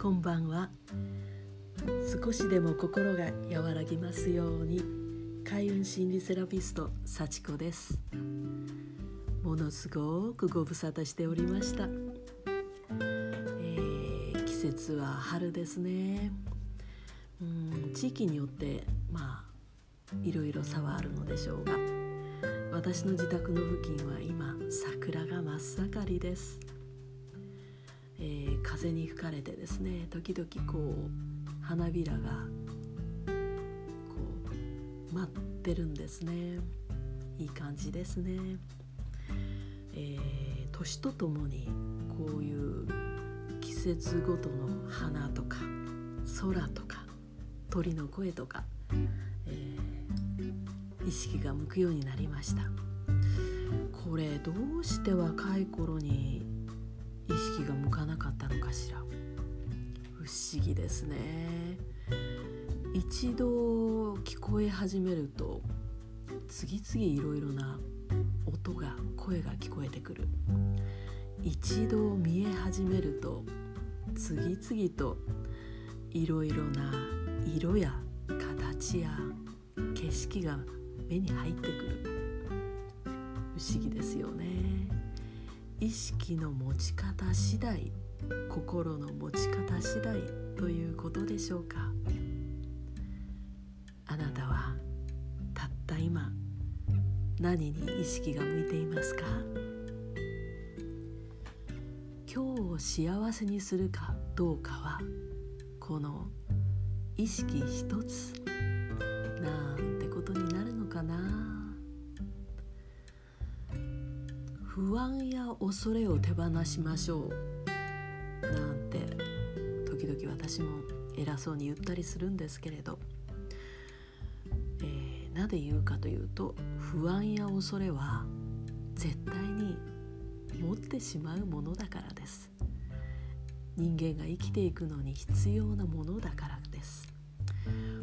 こんばんは。少しでも心が和らぎますように開運心理セラピスト幸子です。ものすごくご無沙汰しておりました、えー、季節は春ですね。うん地域によってまあいろいろ差はあるのでしょうが私の自宅の付近は今桜が真っ盛りです、えー、風に吹かれてですね時々こう花びらがこう舞ってるんですね。いい感じですね、えー、年とともにこういう季節ごとの花とか空とか鳥の声とか、え意識が向くようになりました。これどうして若い頃に意識が向かなかったのかしら。不思議ですね。一度聞こえ始めると次々いろいろな音が声が聞こえてくる。一度見え始めると次々といろいろな色や形や景色が目に入ってくる。不思議ですよね。意識の持ち方次第心の持ち方次第ということでしょうか。あなたはたった今何に意識が向いていますか？今日を幸せにするかどうかはこの意識一つ恐れを手放しましょう。なんて時々私も偉そうに言ったりするんですけれど、えー、なぜ言うかというと不安や恐れは絶対に持ってしまうものだからです。人間が生きていくのに必要なものだからです。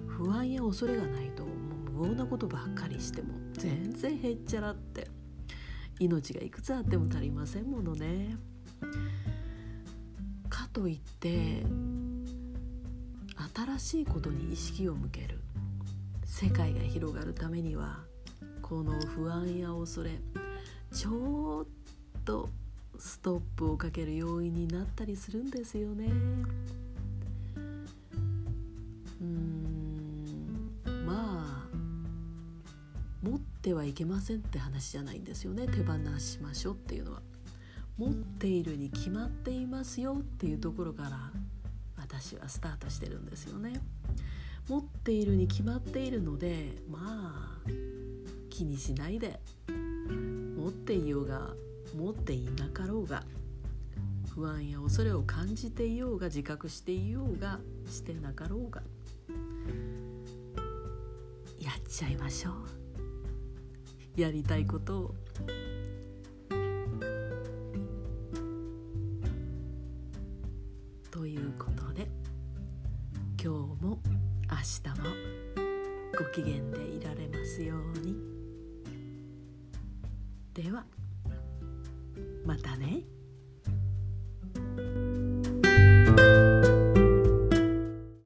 不安や恐れがないともう無謀なことばっかりしても全然へっちゃらって。命がいくつあっても足りませんものね。かといって新しいことに意識を向ける世界が広がるためにはこの不安や恐れちょっとストップをかける要因になったりするんですよね。うんってはいけませんって話じゃないんですよね手放しましょうっていうのは。持っているに決まっていますよっていうところから私はスタートしてるんですよね。持っているに決まっているのでまあ気にしないで持っていようが持っていなかろうが不安や恐れを感じていようが自覚していようがしてなかろうがやっちゃいましょう。やりたいことをということで今日も明日もご機嫌でいられますようにではまたね。